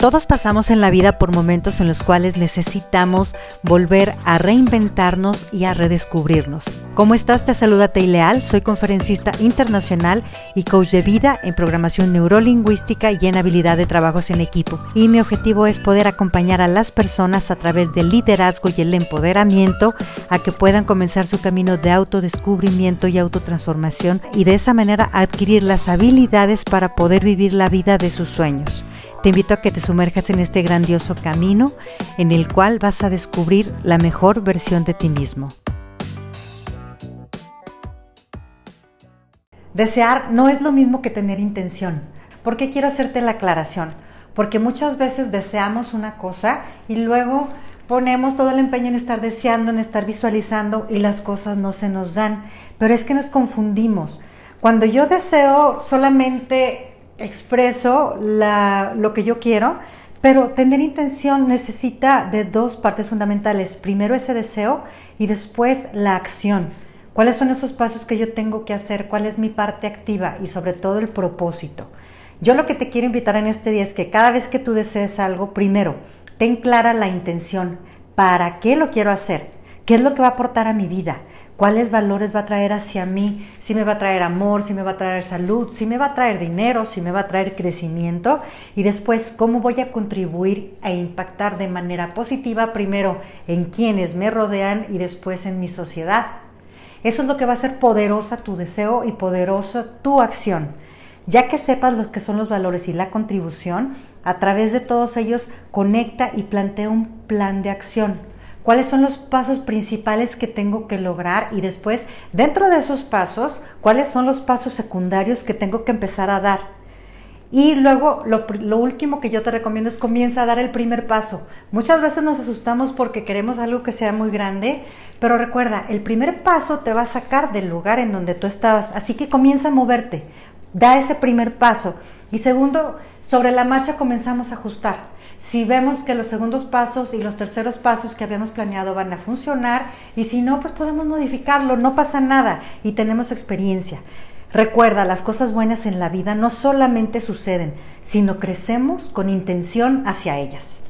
Todos pasamos en la vida por momentos en los cuales necesitamos volver a reinventarnos y a redescubrirnos. ¿Cómo estás? Te saluda Teileal, soy conferencista internacional y coach de vida en programación neurolingüística y en habilidad de trabajos en equipo. Y mi objetivo es poder acompañar a las personas a través del liderazgo y el empoderamiento a que puedan comenzar su camino de autodescubrimiento y autotransformación y de esa manera adquirir las habilidades para poder vivir la vida de sus sueños. Te invito a que te sumerjas en este grandioso camino en el cual vas a descubrir la mejor versión de ti mismo. Desear no es lo mismo que tener intención. ¿Por qué quiero hacerte la aclaración? Porque muchas veces deseamos una cosa y luego ponemos todo el empeño en estar deseando, en estar visualizando y las cosas no se nos dan. Pero es que nos confundimos. Cuando yo deseo solamente expreso lo que yo quiero, pero tener intención necesita de dos partes fundamentales. Primero ese deseo y después la acción. ¿Cuáles son esos pasos que yo tengo que hacer? ¿Cuál es mi parte activa? Y sobre todo el propósito. Yo lo que te quiero invitar en este día es que cada vez que tú desees algo, primero, ten clara la intención. ¿Para qué lo quiero hacer? ¿Qué es lo que va a aportar a mi vida? Cuáles valores va a traer hacia mí, si me va a traer amor, si me va a traer salud, si me va a traer dinero, si me va a traer crecimiento y después cómo voy a contribuir a impactar de manera positiva primero en quienes me rodean y después en mi sociedad. Eso es lo que va a hacer poderosa tu deseo y poderosa tu acción. Ya que sepas lo que son los valores y la contribución, a través de todos ellos conecta y plantea un plan de acción cuáles son los pasos principales que tengo que lograr y después, dentro de esos pasos, cuáles son los pasos secundarios que tengo que empezar a dar. Y luego lo, último que yo te recomiendo es comienza a dar el primer paso. Muchas veces nos asustamos porque queremos algo que sea muy grande, pero recuerda, el primer paso te va a sacar del lugar en donde tú estabas, así que comienza a moverte, da ese primer paso. Y segundo, sobre la marcha comenzamos a ajustar. Si vemos que los segundos pasos y los terceros pasos que habíamos planeado van a funcionar y si no, pues podemos modificarlo, no pasa nada y tenemos experiencia. Recuerda, las cosas buenas en la vida no solamente suceden, sino crecemos con intención hacia ellas.